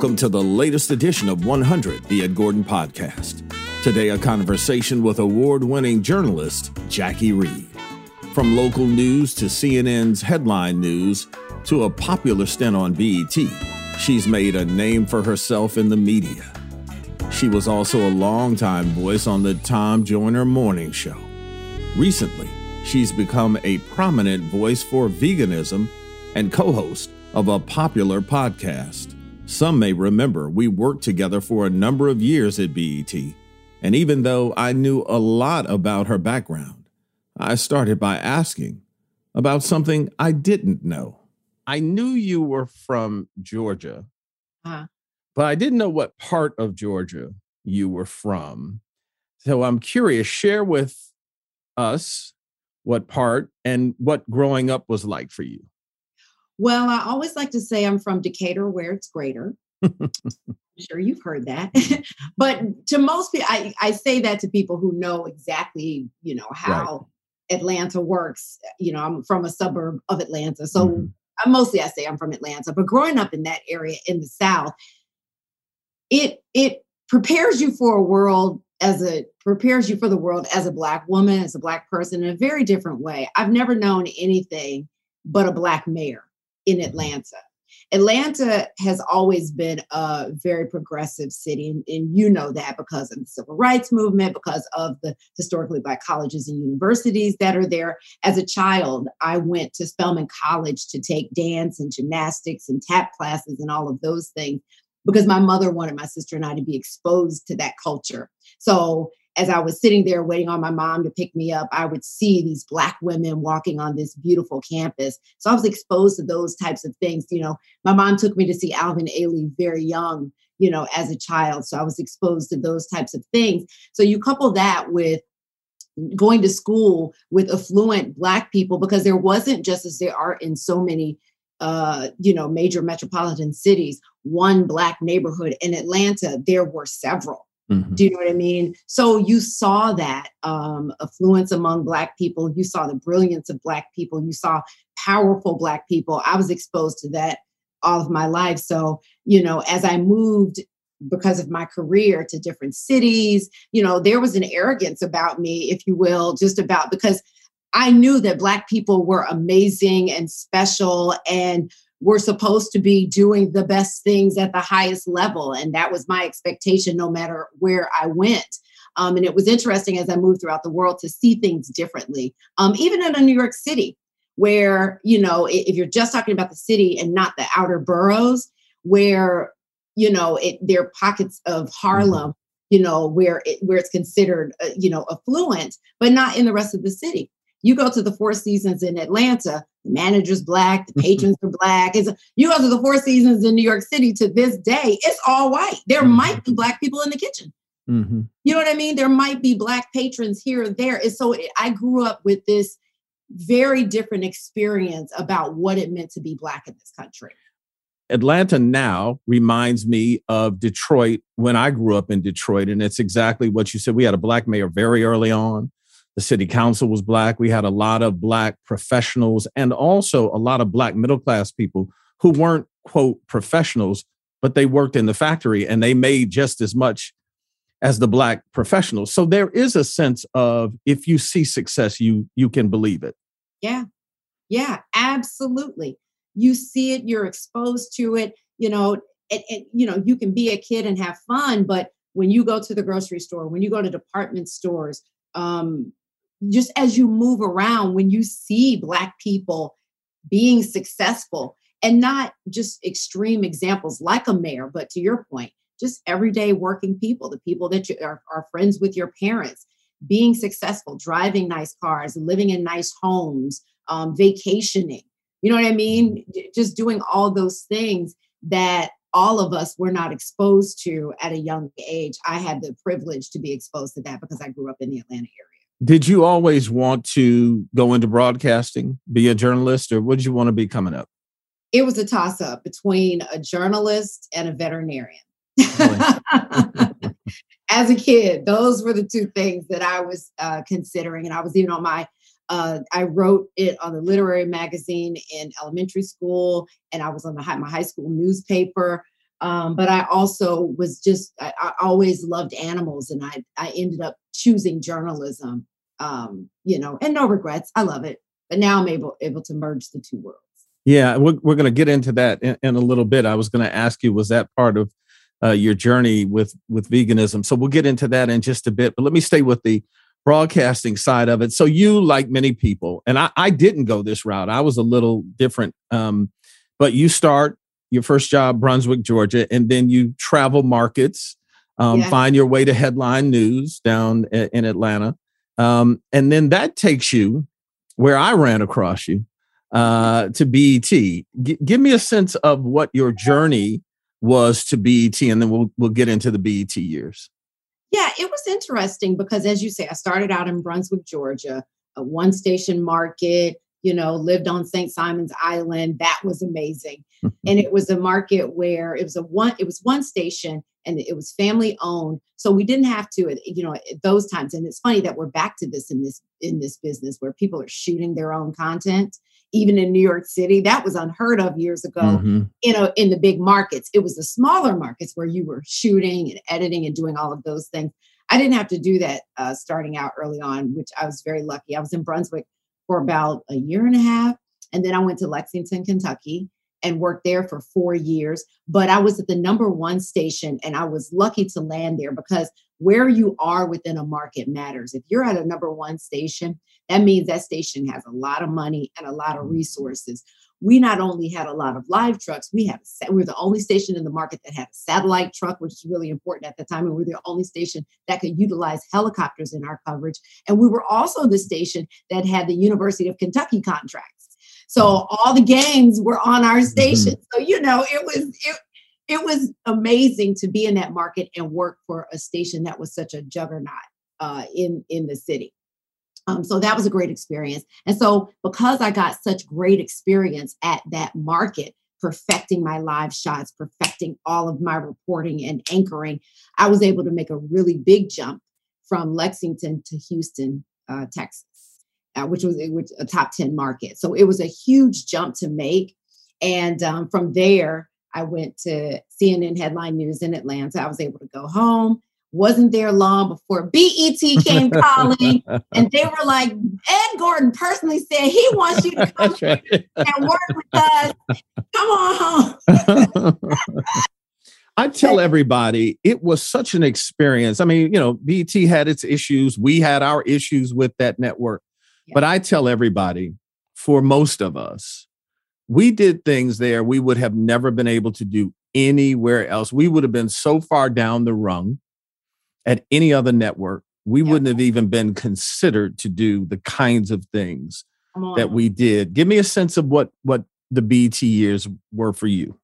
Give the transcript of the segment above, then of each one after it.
Welcome to the latest edition of 100, the Ed Gordon Podcast. Today, a conversation with award winning journalist Jacque Reid. From local news to CNN's headline news to a popular stint on BET, she's made a name for herself in the media. She was also a longtime voice on the Tom Joyner Morning Show. Recently, she's become a prominent voice for veganism and co host of a popular podcast. Some may remember we worked together for a number of years at BET, and even though I knew a lot about her background, I started by asking about something I didn't know. I knew you were from Georgia, uh-huh. but I didn't know what part of Georgia you were from. So I'm curious, share with us what part and what growing up was like for you. Well, I always like to say I'm from Decatur, where it's greater. I'm sure you've heard that. but to most people, I, I say that to people who know exactly, you know, how right. Atlanta works. You know, I'm from a suburb of Atlanta. So mm-hmm. I, mostly I say I'm from Atlanta, but growing up in that area in the South, it it prepares you for a world as a prepares you for the world as a black woman, as a black person in a very different way. I've never known anything but a black mayor in Atlanta. Atlanta has always been a very progressive city, and, and, you know that because of the civil rights movement, because of the historically black colleges and universities that are there. As a child, I went to Spelman College to take dance and gymnastics and tap classes and all of those things because my mother wanted my sister and I to be exposed to that culture. So as I was sitting there waiting on my mom to pick me up, I would see these Black women walking on this beautiful campus. So I was exposed to those types of things. You know, my mom took me to see Alvin Ailey very young, you know, as a child. So I was exposed to those types of things. So you couple that with going to school with affluent Black people, because there wasn't just as there are in so many uh, you know, major metropolitan cities, one black neighborhood. In Atlanta, there were several. Mm-hmm. Do you know what I mean? So you saw that um, affluence among Black people. You saw the brilliance of Black people. You saw powerful Black people. I was exposed to that all of my life. So, you know, as I moved because of my career to different cities, you know, there was an arrogance about me, if you will, just about because I knew that Black people were amazing and special and we're supposed to be doing the best things at the highest level. And that was my expectation no matter where I went. Um, and it was interesting as I moved throughout the world to see things differently, um, even in a New York City, where, you know, if you're just talking about the city and not the outer boroughs, where, you know, it, there are pockets of mm-hmm. Harlem, you know, where it, where it's considered, uh, you know, affluent, but not in the rest of the city. You go to the Four Seasons in Atlanta, the manager's black, the patrons are black. It's, you go to the Four Seasons in New York City to this day, it's all white. There mm-hmm. might be black people in the kitchen. Mm-hmm. You know what I mean? There might be black patrons here or there. And so it, I grew up with this very different experience about what it meant to be black in this country. Atlanta now reminds me of Detroit when I grew up in Detroit. And it's exactly what you said. We had a black mayor very early on. The city council was black. We had a lot of black professionals and also a lot of black middle class people who weren't, quote, professionals, but they worked in the factory and they made just as much as the black professionals. So there is a sense of if you see success, you you can believe it. Yeah. Yeah, absolutely. You see it, you're exposed to it, you know, you know, you can be a kid and have fun, but when you go to the grocery store, when you go to department stores, um, just as you move around, when you see Black people being successful, and not just extreme examples like a mayor, but to your point, just everyday working people, the people that you are, are friends with your parents, being successful, driving nice cars, living in nice homes, um, vacationing. You know what I mean? Just doing all those things that all of us were not exposed to at a young age. I had the privilege to be exposed to that because I grew up in the Atlanta area. Did you always want to go into broadcasting, be a journalist, or what did you want to be coming up? It was a toss up between a journalist and a veterinarian. As a kid, those were the two things that I was uh, considering. And I was even on my uh, I wrote it on the literary magazine in elementary school, and I was on the high, my high school newspaper. Um, but I also was just I, I, always loved animals, and I I ended up choosing journalism. Um, you know, and no regrets. I love it. But now I'm able able to merge the two worlds. Yeah, we're we're going to get into that in, in, a little bit. I was going to ask you, was that part of uh, your journey with with veganism? So we'll get into that in just a bit. But let me stay with the broadcasting side of it. So you, like many people, and I, I didn't go this route. I was a little different. Um, but you start your first job, Brunswick, Georgia, and then you travel markets, um, yeah. find your way to headline news down in, Atlanta, um, and then that takes you where I ran across you uh, to BET. G- give me a sense of what your journey was to BET, and then we'll we'll get into the BET years. Yeah, it was interesting because, as you say, I started out in Brunswick, Georgia, a one station market, you know, lived on St. Simon's Island. That was amazing. and it was a market where it was a one, it was one station and it was family owned. So we didn't have to, you know, at those times. And it's funny that we're back to this in this in this business where people are shooting their own content even in New York City. That was unheard of years ago. Mm-hmm. You know, in the big markets, it was the smaller markets where you were shooting and editing and doing all of those things. I didn't have to do that uh, starting out early on, which I was very lucky. I was in Brunswick for about a year and a half, and then I went to Lexington, Kentucky, and worked there for four years. But I was at the number one station and I was lucky to land there because where you are within a market matters. If you're at a number one station, that means that station has a lot of money and a lot of resources. We not only had a lot of live trucks, we had we were the only station in the market that had a satellite truck, which is really important at the time, and we we're the only station that could utilize helicopters in our coverage. And we were also the station that had the University of Kentucky contracts. So all the games were on our mm-hmm. station. Mm-hmm. So you know, it was it, it was amazing to be in that market and work for a station that was such a juggernaut uh, in in the city. Um, so that was a great experience. And so because I got such great experience at that market, perfecting my live shots, perfecting all of my reporting and anchoring, I was able to make a really big jump from Lexington to Houston, uh, Texas uh, which was which, a top 10 market. So it was a huge jump to make. And um, from there, I went to CNN Headline News in Atlanta. I was able to go home. Wasn't there long before BET came calling, and they were like, Ed Gordon personally said he wants you to come right. and work with us. Come on home. I tell everybody it was such an experience. I mean, you know, BET had its issues. We had our issues with that network. But I tell everybody, for most of us, we did things there we would have never been able to do anywhere else. We would have been so far down the rung at any other network. We wouldn't have even been considered to do the kinds of things that we did. Give me a sense of what what the BET years were for you.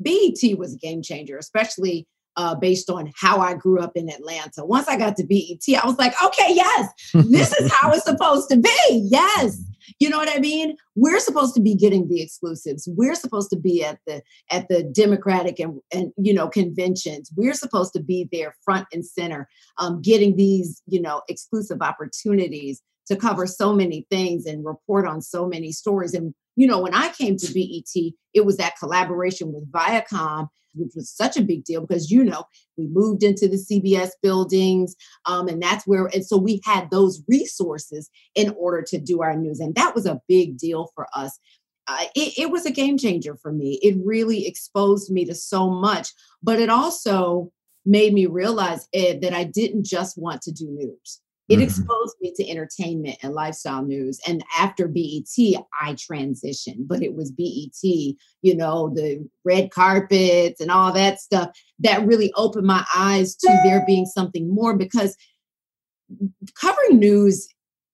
BET was a game changer, especially uh, based on how I grew up in Atlanta. Once I got to BET, I was like, okay, yes, this is how it's supposed to be. Yes. You know what I mean? We're supposed to be getting the exclusives. We're supposed to be at the at the Democratic and, and you know conventions. We're supposed to be there front and center, um, getting these you know exclusive opportunities to cover so many things and report on so many stories. And you know, when I came to BET, it was that collaboration with Viacom, which was such a big deal because, you know, we moved into the CBS buildings. Um, and that's where, and so we had those resources in order to do our news. And that was a big deal for us. Uh, it, it was a game changer for me. It really exposed me to so much, but it also made me realize Ed, that I didn't just want to do news. It mm-hmm. exposed me to entertainment and lifestyle news. And after BET, I transitioned, but it was BET, you know, the red carpets and all that stuff that really opened my eyes to there being something more because covering news,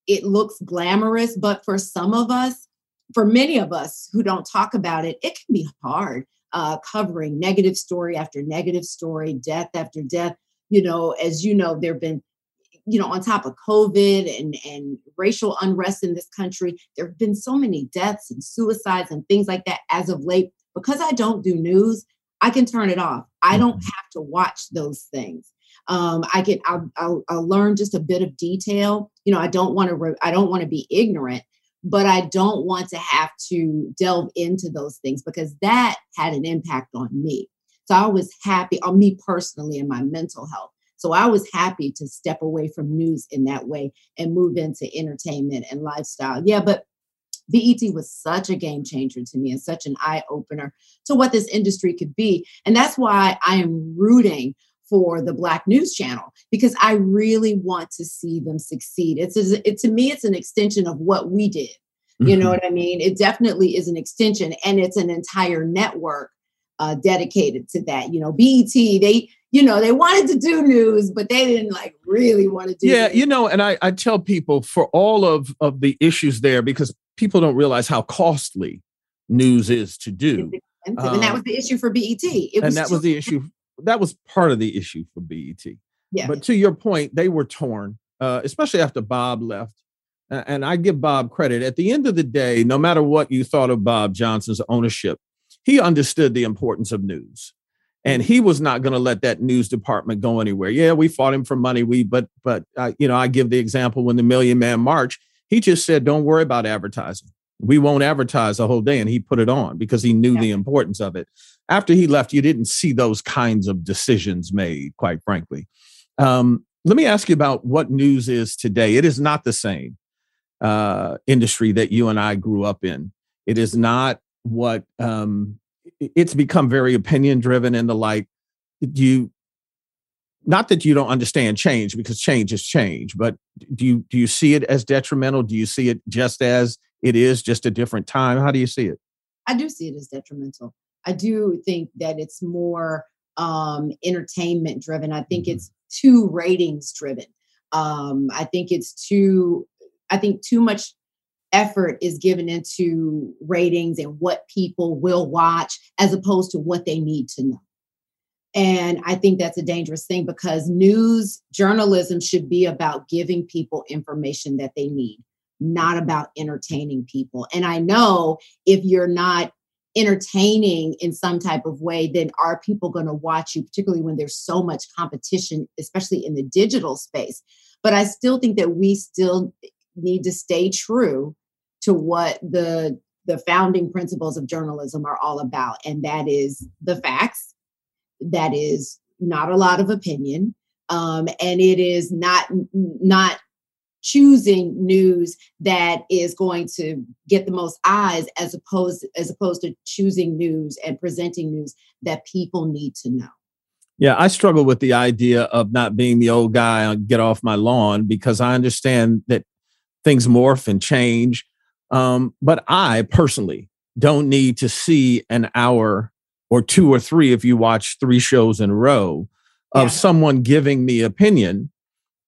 it looks glamorous, but for some of us, for many of us who don't talk about it, it can be hard uh, covering negative story after negative story, death after death. You know, as you know, there have been you know, on top of COVID and, and racial unrest in this country, there have been so many deaths and suicides and things like that as of late. Because I don't do news, I can turn it off. I don't mm-hmm. have to watch those things. Um, I can I'll, I'll, I'll, learn just a bit of detail. You know, I don't want to re- I don't want to be ignorant, but I don't want to have to delve into those things because that had an impact on me. So I was happy on me personally and my mental health. So I was happy to step away from news in that way and move into entertainment and lifestyle. Yeah, but BET was such a game changer to me and such an eye opener to what this industry could be. And that's why I am rooting for the Black News Channel because I really want to see them succeed. It's it to me, it's an extension of what we did. You mm-hmm. know what I mean? It definitely is an extension, and it's an entire network uh, dedicated to that. You know, BET they you know, they wanted to do news, but they didn't like really want to do. Yeah, news. you know, and I, I tell people for all of of the issues there because people don't realize how costly news is to do. Um, and that was the issue for BET. It and that was the issue. That was part of the issue for BET. Yeah. But to your point, they were torn, uh, especially after Bob left. And I give Bob credit. At the end of the day, no matter what you thought of Bob Johnson's ownership, he understood the importance of news and he was not going to let that news department go anywhere. Yeah, we fought him for money. We, but, but, uh, you know, I give the example when the Million Man March, he just said, "Don't worry about advertising. We won't advertise the whole day," and he put it on because he knew yeah. the importance of it. After he left, you didn't see those kinds of decisions made, quite frankly. Um, let me ask you about what news is today. It is not the same uh, industry that you and I grew up in. It is not what um, it's become very opinion driven and the like. Do you not that you don't understand change because change is change but do you do you see it as detrimental? Do you see it just as it is just a different time? How do you see it? I do see it as detrimental. I do think that it's more um entertainment driven. I think mm-hmm. it's too ratings driven. Um i think it's too i think too much effort is given into ratings and what people will watch as opposed to what they need to know. And I think that's a dangerous thing because news journalism should be about giving people information that they need, not about entertaining people. And I know if you're not entertaining in some type of way, then are people going to watch you, particularly when there's so much competition, especially in the digital space? But I still think that we still need to stay true to what the the founding principles of journalism are all about and that is the facts. That is not a lot of opinion um, and it is not not choosing news that is going to get the most eyes as opposed as opposed to choosing news and presenting news that people need to know. Yeah i struggle with the idea of not being the old guy on get off my lawn because i understand that things morph and change um, but I personally don't need to see an hour or two or three if you watch three shows in a row of yeah. someone giving me opinion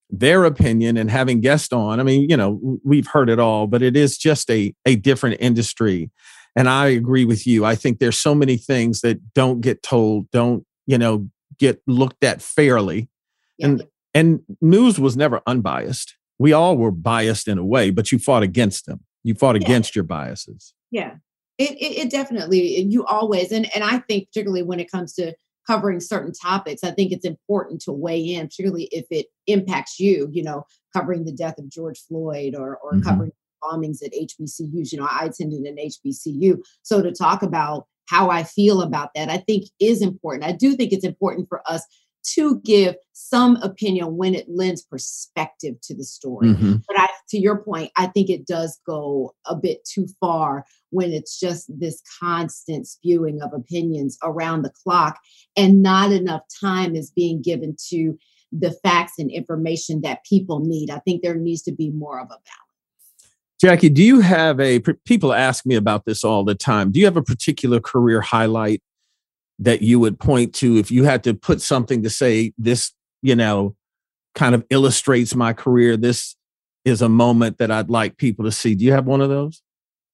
their opinion and having guests on. I mean you know we've heard it all but it is just a, a different industry. And i agree with you. I think there's so many things that don't get told don't you know get looked at fairly. Yeah. and and news was never unbiased. We all were biased in a way but you fought against them you fought yeah. against your biases yeah it, it, it definitely you always and and i think particularly when it comes to covering certain topics i think it's important to weigh in particularly if it impacts you you know covering the death of george floyd or or mm-hmm. covering bombings at hbcus you know i attended an hbcu so to talk about how i feel about that i think is important i do think it's important for us to give some opinion when it lends perspective to the story. Mm-hmm. But I, to your point, I think it does go a bit too far when it's just this constant spewing of opinions around the clock and not enough time is being given to the facts and information that people need. I think there needs to be more of a balance. Jacque, do you have a people ask me about this all the time. Do you have a particular career highlight that you would point to if you had to put something to say this, you know, kind of illustrates my career? This is a moment that I'd like people to see. Do you have one of those?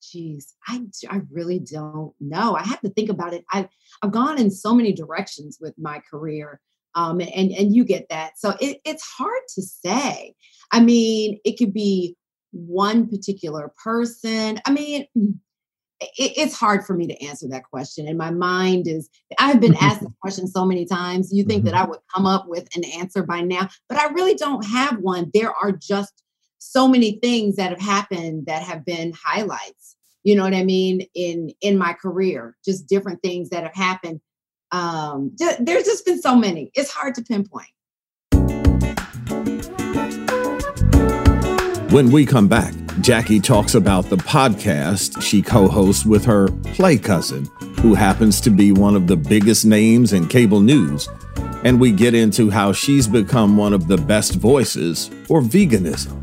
Geez, I, I really don't know. I have to think about it. I've, I've gone in so many directions with my career. Um, and, and you get that. So it, it's hard to say. I mean, it could be one particular person. I mean, mm, it, it's hard for me to answer that question. And my mind is, I've been asked this question so many times. You think that mm-hmm. I would come up with an answer by now, but I really don't have one. There are just so many things that have happened that have been highlights you know what i mean in in my career just different things that have happened. Um there's just been so many. It's hard to pinpoint. When we come back jacque talks about the podcast she co-hosts with her play cousin who happens to be one of the biggest names in cable news. And we get into how she's become one of the best voices for veganism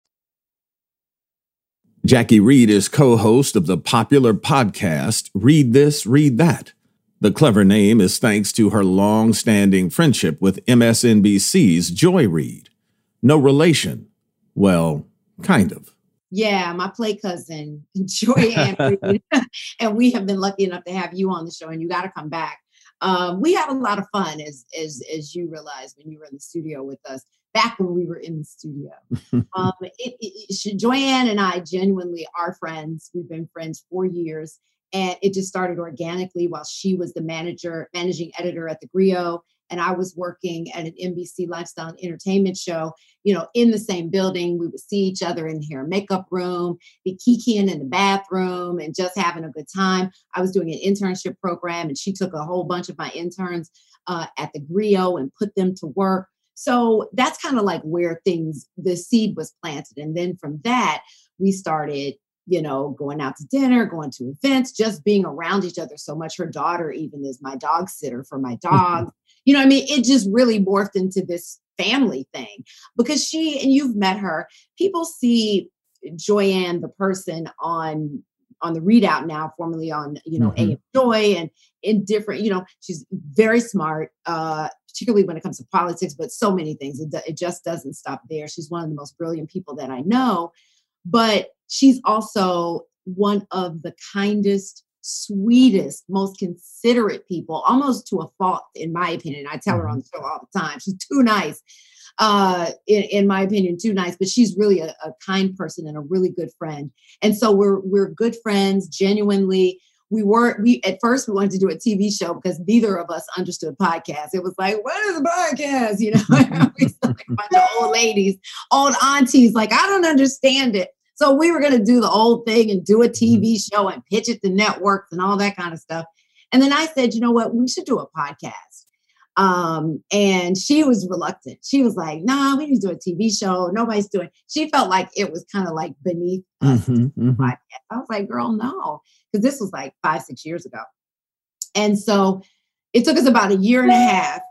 Jacque Reid is co host of the popular podcast Reid This, Reid That. The clever name is thanks to her long standing friendship with MSNBC's Joy Reid. No relation. Well, kind of. Yeah, my play cousin, Joy Reid. and we have been lucky enough to have you on the show, and you got to come back. Um, we had a lot of fun, as, as, as you realized when you were in the studio with us back when we were in the studio. um, it, it, Joy-Ann and I genuinely are friends. We've been friends for years. And it just started organically while she was the manager, managing editor at the Grio, and I was working at an NBC lifestyle and entertainment show, you know, in the same building. We would see each other in hair and makeup room, be kikiing in the bathroom and just having a good time. I was doing an internship program and she took a whole bunch of my interns uh, at the Grio and put them to work. So that's kind of like where things, the seed was planted. And then from that, we started, you know, going out to dinner, going to events, just being around each other so much. Her daughter even is my dog sitter for my dog. you know, I mean, it just really morphed into this family thing because she, and you've met her, people see Joy-Ann, the person on on the ReidOut now, formerly on you know mm-hmm. AM Joy, and in different, you know, she's very smart, uh, particularly when it comes to politics, but so many things. It, it just doesn't stop there. She's one of the most brilliant people that I know, but she's also one of the kindest, sweetest, most considerate people, almost to a fault, in my opinion. I tell her on mm-hmm. the show all the time. She's too nice uh, in, in, my opinion, too nice. But she's really a, a, kind person and a really good friend. And so we're we're good friends, genuinely. We weren't we at first we wanted to do a TV show because neither of us understood podcasts. It was like, what is a podcast? You know, we like a bunch of old ladies, old aunties, like I don't understand it. So we were going to do the old thing and do a TV mm-hmm. show and pitch it to networks and all that kind of stuff. And then I said, you know what, we should do a podcast. Um, and she was reluctant. She was like, nah, we need to do a TV show. Nobody's doing she felt like it was kind of like beneath us. Mm-hmm, mm-hmm. I was like, girl, no. Because this was like five, six years ago. And so it took us about a year and a half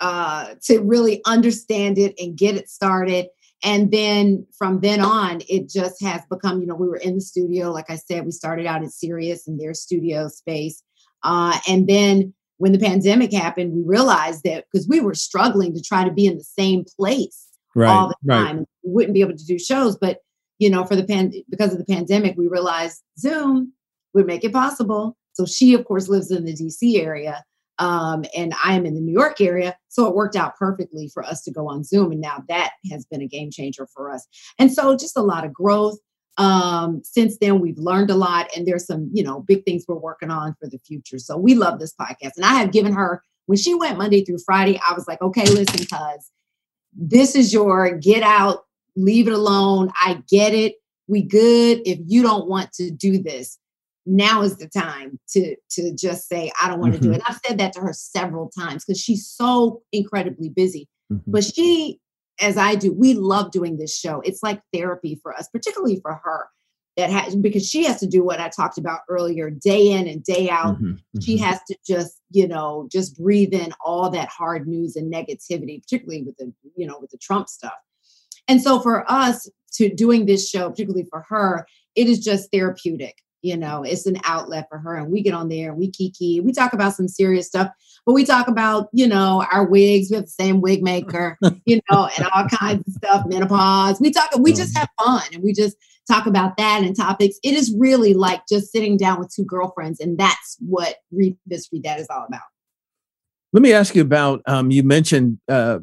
uh, to really understand it and get it started. And then from then on, it just has become, you know, we were in the studio. Like I said, we started out at Sirius in their studio space. Uh, and then when the pandemic happened, we realized that because we were struggling to try to be in the same place right, all the time, right. we wouldn't be able to do shows. But you know, for the pan because of the pandemic, we realized Zoom would make it possible. So she, of course, lives in the DC area, um, and I am in the New York area. So it worked out perfectly for us to go on Zoom. And now that has been a game changer for us. And so just a lot of growth. Um, since then, we've learned a lot, and there's some, you know, big things we're working on for the future. So we love this podcast. And I have given her, when she went Monday through Friday, I was like, okay, listen, cuz this is your get out, leave it alone. I get it. We good. If you don't want to do this, now is the time to to just say i don't want to mm-hmm. do it i've said that to her several times because she's so incredibly busy mm-hmm. but she as i do we love doing this show it's like therapy for us particularly for her that has because she has to do what i talked about earlier day in and day out mm-hmm. she mm-hmm. has to just you know just breathe in all that hard news and negativity particularly with the you know with the trump stuff and so for us to doing this show particularly for her it is just therapeutic you know it's an outlet for her and we get on there and we kiki we talk about some serious stuff but we talk about you know our wigs we have the same wig maker you know and all kinds of stuff menopause we talk we just have fun and we just talk about that and topics. It is really like just sitting down with two girlfriends and that's what reid this reid that is all about. Let me ask you about um, you mentioned uh,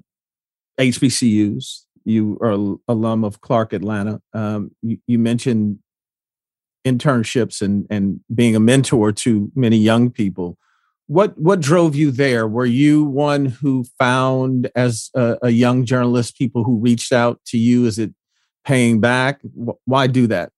hbcus you are alum of clark atlanta. Um, you, you mentioned internships and and being a mentor to many young people. What what drove you there? Were you one who found as a, a, young journalist people who reached out to you is it paying back? Why do that?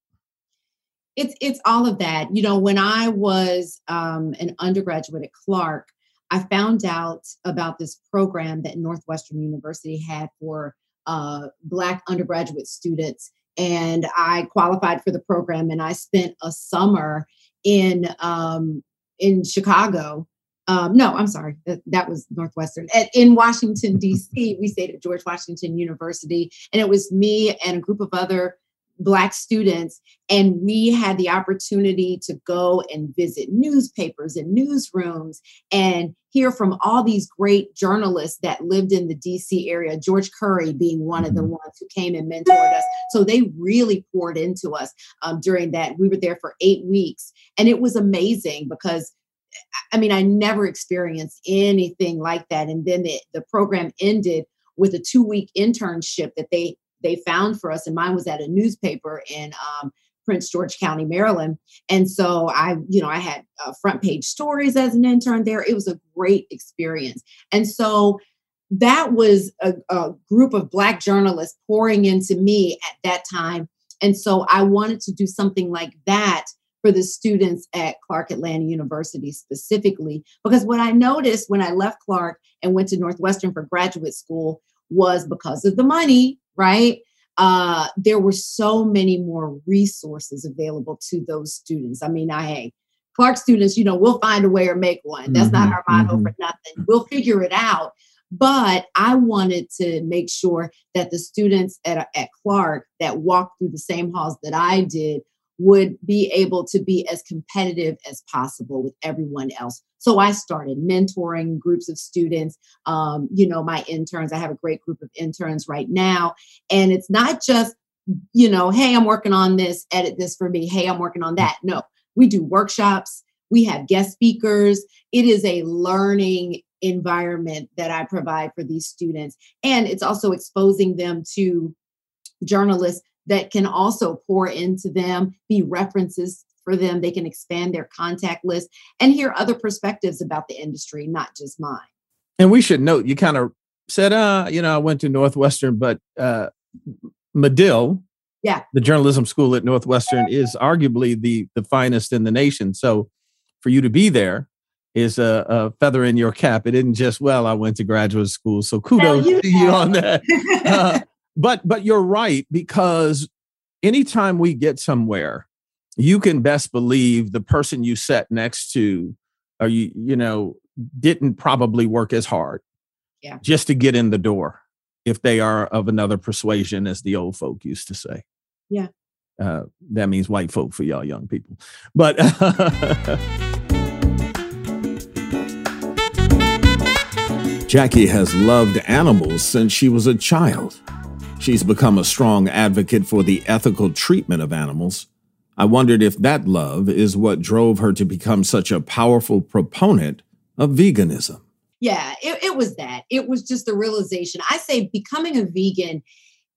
It's it's all of that. You know when i was um, an undergraduate at clark i found out about this program that northwestern university had for uh, black undergraduate students and I qualified for the program and I spent a summer in um, in Chicago. Um, no, I'm sorry, that, that was Northwestern. At, in Washington D.C., we stayed at George Washington University, and it was me and a group of other Black students, and we had the opportunity to go and visit newspapers and newsrooms and hear from all these great journalists that lived in the DC area, George Curry being one of the mm-hmm. ones who came and mentored us. So they really poured into us um, during that. We were there for eight weeks, and it was amazing because. I mean, I never experienced anything like that. And then the, the program ended with a two week internship that they they found for us, and mine was at a newspaper in um, Prince George County, Maryland. And so I, you know, I had uh, front page stories as an intern there. It was a great experience. And so that was a, a group of Black journalists pouring into me at that time. And so I wanted to do something like that for the students at Clark Atlanta University specifically. Because what I noticed when I left Clark and went to Northwestern for graduate school was because of the money, right? Uh, there were so many more resources available to those students. I mean, I hey, Clark students, you know, we'll find a way or make one. That's mm-hmm, not our motto mm-hmm. for nothing. We'll figure it out. But I wanted to make sure that the students at, at Clark that walked through the same halls that I did would be able to be as competitive as possible with everyone else. So I started mentoring groups of students. Um, you know, my interns, I have a great group of interns right now. And it's not just, you know, hey, I'm working on this, edit this for me. Hey, I'm working on that. No, we do workshops, we have guest speakers. It is a learning environment that I provide for these students. And it's also exposing them to journalists that can also pour into them, be references for them. They can expand their contact list and hear other perspectives about the industry, not just mine. And we should note, you kind of said, uh, you know, I went to Northwestern, but uh, Medill, yeah, the journalism school at Northwestern is arguably the the finest in the nation. So for you to be there is a, a feather in your cap. It isn't just well, I went to graduate school. So kudos you to you on that. Uh, but but you're right because anytime we get somewhere you can best believe the person you sat next to or you you know didn't probably work as hard yeah. just to get in the door if they are of another persuasion, as the old folk used to say. Yeah. Uh, that means white folk for y'all young people. But Jacque has loved animals since she was a child. She's become a strong advocate for the ethical treatment of animals. I wondered if that love is what drove her to become such a powerful proponent of veganism. Yeah, it, it was that. It was just the realization. I say becoming a vegan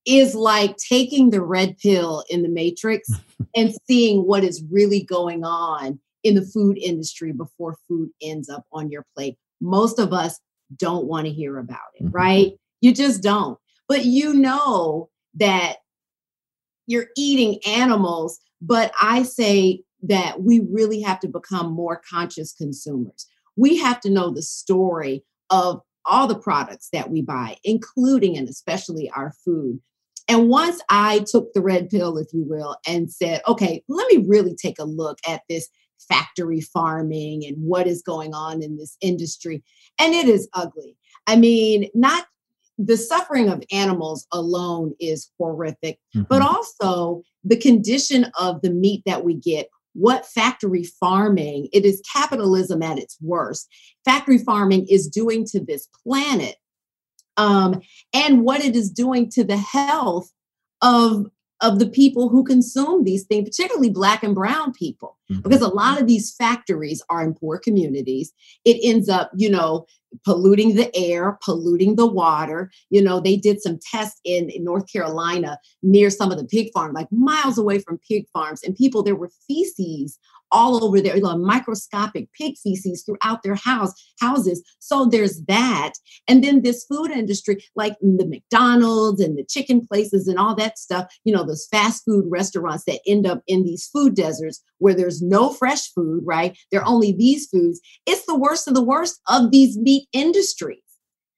is like taking the red pill in the matrix and seeing what is really going on in the food industry before food ends up on your plate. Most of us don't want to hear about it, mm-hmm. right? You just don't. But you know that you're eating animals. But I say that we really have to become more conscious consumers. We have to know the story of all the products that we buy, including and especially our food. And once I took the red pill, if you will, and said, okay, let me really take a look at this factory farming and what is going on in this industry. And it is ugly. I mean, not the suffering of animals alone is horrific, mm-hmm. but also the condition of the meat that we get. What factory farming, it is capitalism at its worst. Factory farming is doing to this planet um, and what it is doing to the health of of the people who consume these things, particularly black and brown people, mm-hmm. because a lot of these factories are in poor communities. It ends up, you know, polluting the air, polluting the water. You know, they did some tests in, in North Carolina near some of the pig farms, like miles away from pig farms, and people, there were feces all over their microscopic pig feces throughout their house houses. So there's that. And then this food industry, like the McDonald's and the chicken places and all that stuff, you know, those fast food restaurants that end up in these food deserts where there's no fresh food, right? There are only these foods. It's the worst of the worst of these meat industries.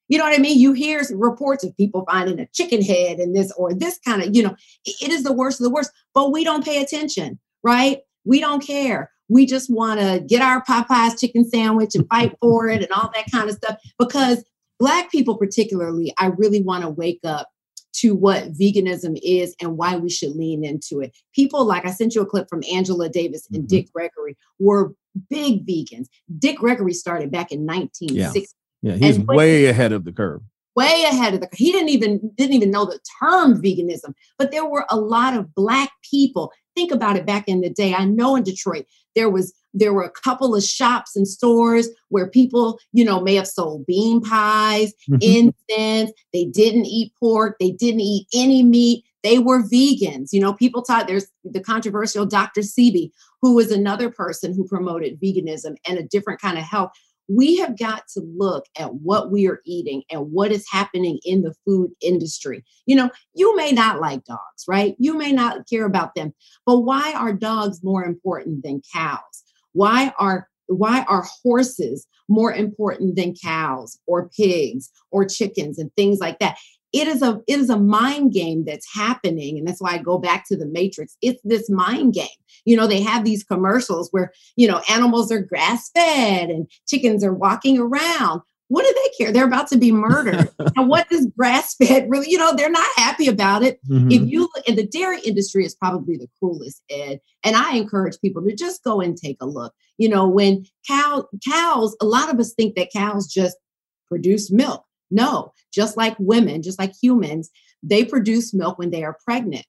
You know what I mean? You hear reports of people finding a chicken head and this or this kind of, you know, it is the worst of the worst, but we don't pay attention, right? We don't care. We just want to get our Popeye's chicken sandwich and fight for it and all that kind of stuff. Because Black people, particularly, I really want to wake up to what veganism is and why we should lean into it. People like I sent you a clip from Angela Davis and mm-hmm. Dick Gregory were big vegans. Dick Gregory started back in 1960. Yeah, yeah he's way ahead of the curve. Way ahead of the he didn't even didn't even know the term veganism, but there were a lot of black people think about it back in the day. I know in Detroit there was there were a couple of shops and stores where people, you know, may have sold bean pies, mm-hmm. incense. They didn't eat pork. They didn't eat any meat. They were vegans. You know, people taught there's the controversial Dr. Sebi, who was another person who promoted veganism and a different kind of health we have got to look at what we are eating and what is happening in the food industry. You know, you may not like dogs, right? You may not care about them, but why are dogs more important than cows? Why are why are horses more important than cows or pigs or chickens and things like that? It is a it is a mind game that's happening and that's why i go back to the matrix. It's this mind game. You know they have these commercials where you know animals are grass fed and chickens are walking around. What do they care? They're about to be murdered. And what does grass fed really you know they're not happy about it. Mm-hmm. if you look and the dairy industry is probably the cruelest ed and i encourage people to just go and take a look. You know when cow cows a lot of us think that cows just produce milk no, just like women, just like humans, they produce milk when they are pregnant.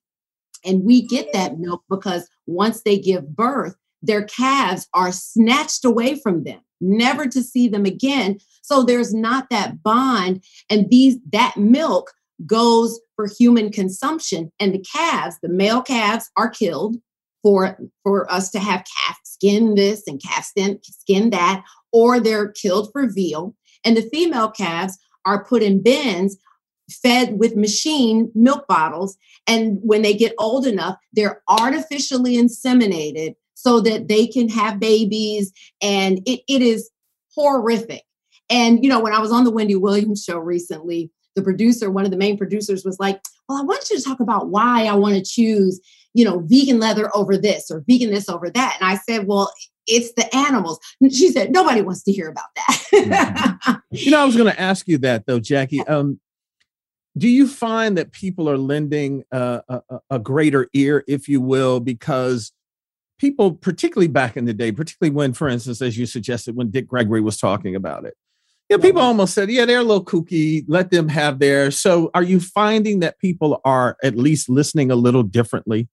And we get that milk because once they give birth, their calves are snatched away from them, never to see them again. So there's not that bond. And these that milk goes for human consumption. And the calves, the male calves, are killed for for us to have calf skin this and calf skin, skin that, or they're killed for veal. And the female calves are put in bins fed with machine milk bottles. And when they get old enough, they're artificially inseminated so that they can have babies. And it, it is horrific. And, you know, when I was on the Wendy Williams show recently, the producer, one of the main producers, was like, Well, I want you to talk about why I want to choose, you know, vegan leather over this or vegan this over that. And I said, Well, it's the animals. She said, nobody wants to hear about that. you know, I was going to ask you that though, Jacque. Um, do you find that people are lending a, a, a, greater ear, if you will, because people, particularly back in the day, particularly when, for instance, as you suggested, when Dick Gregory was talking about it, you know, people almost said, yeah, they're a little kooky, let them have their. So are you finding that people are at least listening a little differently?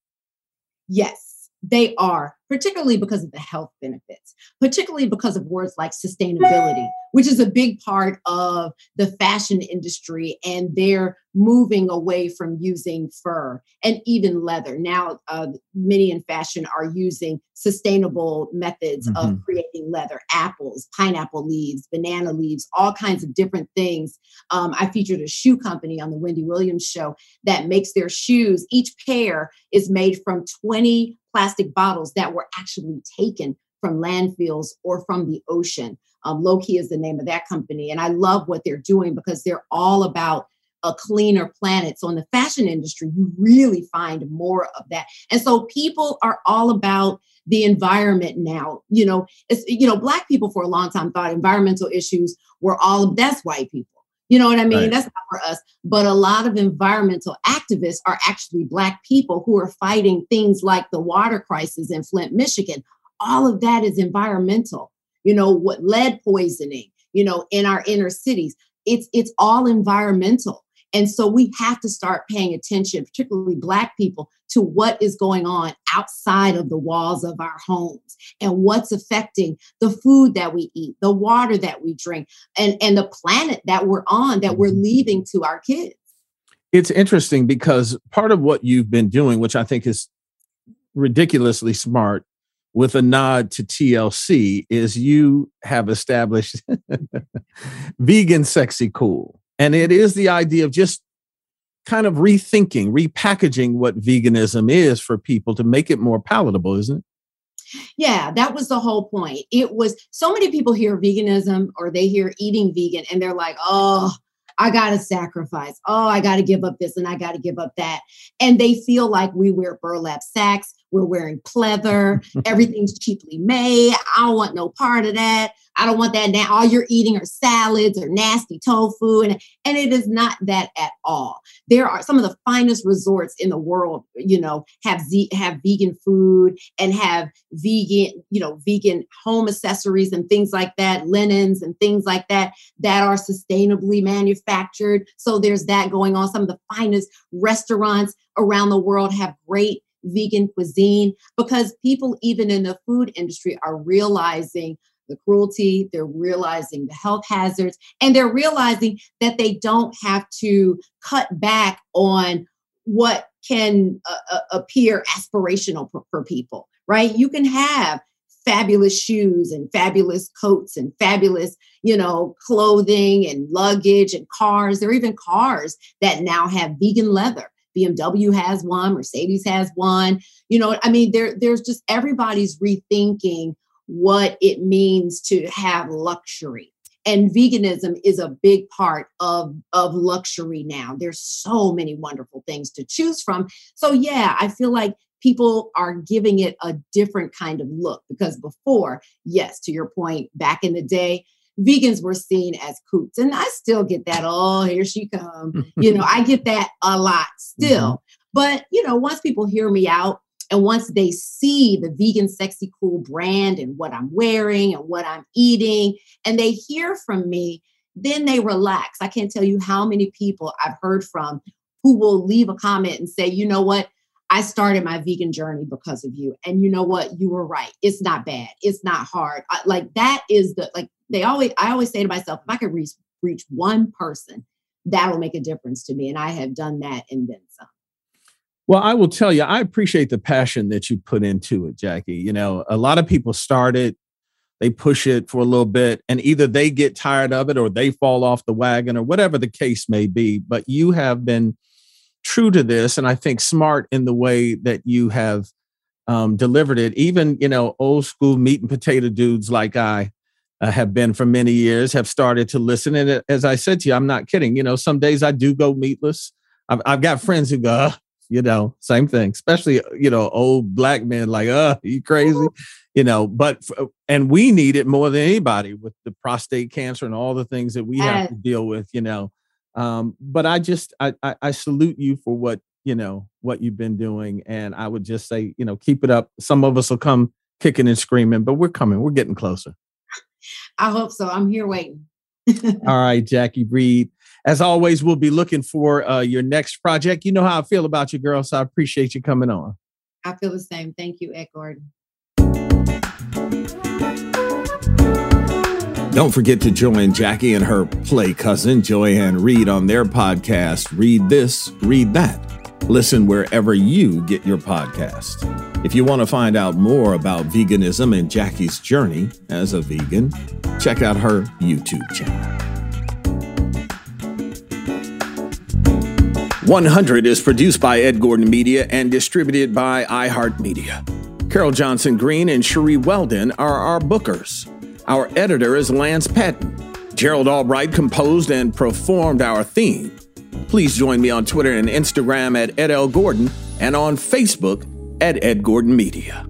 Yes they are, particularly because of the health benefits, particularly because of words like sustainability, which is a big part of the fashion industry. And they're moving away from using fur and even leather. Now, uh, many in fashion are using sustainable methods mm-hmm. of creating leather apples, pineapple leaves, banana leaves, all kinds of different things. Um, I featured a shoe company on the Wendy Williams show that makes their shoes. Each pair is made from 20 plastic bottles that were actually taken from landfills or from the ocean. Um, Loki is the name of that company. And I love what they're doing because they're all about a cleaner planet. So in the fashion industry, you really find more of that. And so people are all about the environment now. You know, it's you know, black people for a long time thought environmental issues were all that's white people. You know what I mean? Right. That's not for us. But a lot of environmental activists are actually Black people who are fighting things like the water crisis in Flint, Michigan. All of that is environmental. You know, what lead poisoning, you know, in our inner cities. It's it's all environmental. And so we have to start paying attention, particularly Black people, to what is going on outside of the walls of our homes and what's affecting the food that we eat, the water that we drink, and, and the planet that we're on that we're mm-hmm. leaving to our kids. It's interesting because part of what you've been doing, which I think is ridiculously smart, with a nod to TLC, is you have established vegan sexy cool. And it is the idea of just kind of rethinking, repackaging what veganism is for people to make it more palatable, isn't it? Yeah, that was the whole point. It was so many people hear veganism or they hear eating vegan and they're like, oh, I got to sacrifice. Oh, I got to give up this and I got to give up that. And they feel like we wear burlap sacks, we're wearing pleather, everything's cheaply made. I don't want no part of that. I don't want that now. All you're eating are salads or nasty tofu. And, and it is not that at all. There are some of the finest resorts in the world, you know, have z- have vegan food and have vegan, you know, vegan home accessories and things like that, linens and things like that, that are sustainably manufactured. So there's that going on. Some of the finest restaurants around the world have great vegan cuisine because people, even in the food industry, are realizing the cruelty, they're realizing the health hazards, and they're realizing that they don't have to cut back on what can uh, uh, appear aspirational for, for people, right? You can have fabulous shoes and fabulous coats and fabulous, you know, clothing and luggage and cars. There are even cars that now have vegan leather. BMW has one, Mercedes has one. You know, I mean, there, there's just everybody's rethinking what it means to have luxury. And veganism is a big part of, of luxury now. There's so many wonderful things to choose from. So, yeah, I feel like people are giving it a different kind of look because before, yes, to your point, back in the day, vegans were seen as coots. And I still get that. Oh, here she come. you know, I get that a lot still. Mm-hmm. But, you know, once people hear me out, and once they see the vegan sexy cool brand and what I'm wearing and what I'm eating, and they hear from me, then they relax. I can't tell you how many people I've heard from who will leave a comment and say, you know what? I started my vegan journey because of you. And you know what? You were right. It's not bad. It's not hard. I, like that is the, like they always, I always say to myself, if I could reach, reach one person, that'll make a difference to me. And I have done that and then some. Well, I will tell you, I appreciate the passion that you put into it, Jacque. You know, a lot of people start it, they push it for a little bit, and either they get tired of it or they fall off the wagon or whatever the case may be. But you have been true to this, and I think smart in the way that you have um, delivered it. Even, you know, old school meat and potato dudes like I uh, have been for many years have started to listen. And as I said to you, I'm not kidding. You know, some days I do go meatless. I've, I've got friends who go, you know, same thing, especially, you know, old black men like, uh, you crazy, you know, but, and we need it more than anybody with the prostate cancer and all the things that we have to deal with, you know. Um, but I just I, I I salute you for what you know what you've been doing, and I would just say you know keep it up. Some of us will come kicking and screaming, but we're coming. We're getting closer. I hope so. I'm here waiting. All right, Jacque Reid. As always, we'll be looking for uh, your next project. You know how I feel about you, girl, so I appreciate you coming on. I feel the same. Thank you, Ed Gordon. Don't forget to join Jackie and her play cousin, Joy-Ann Reid, on their podcast, Reid This, Reid That. Listen wherever you get your podcast. If you want to find out more about veganism and Jacque's journey as a vegan, check out her YouTube channel. 100 is produced by Ed Gordon Media and distributed by iHeartMedia. Carol Johnson Green and Cherie Weldon are our bookers. Our editor is Lance Patton. Gerald Albright composed and performed our theme. Please join me on Twitter and Instagram at Ed L. Gordon and on Facebook at Ed Gordon Media.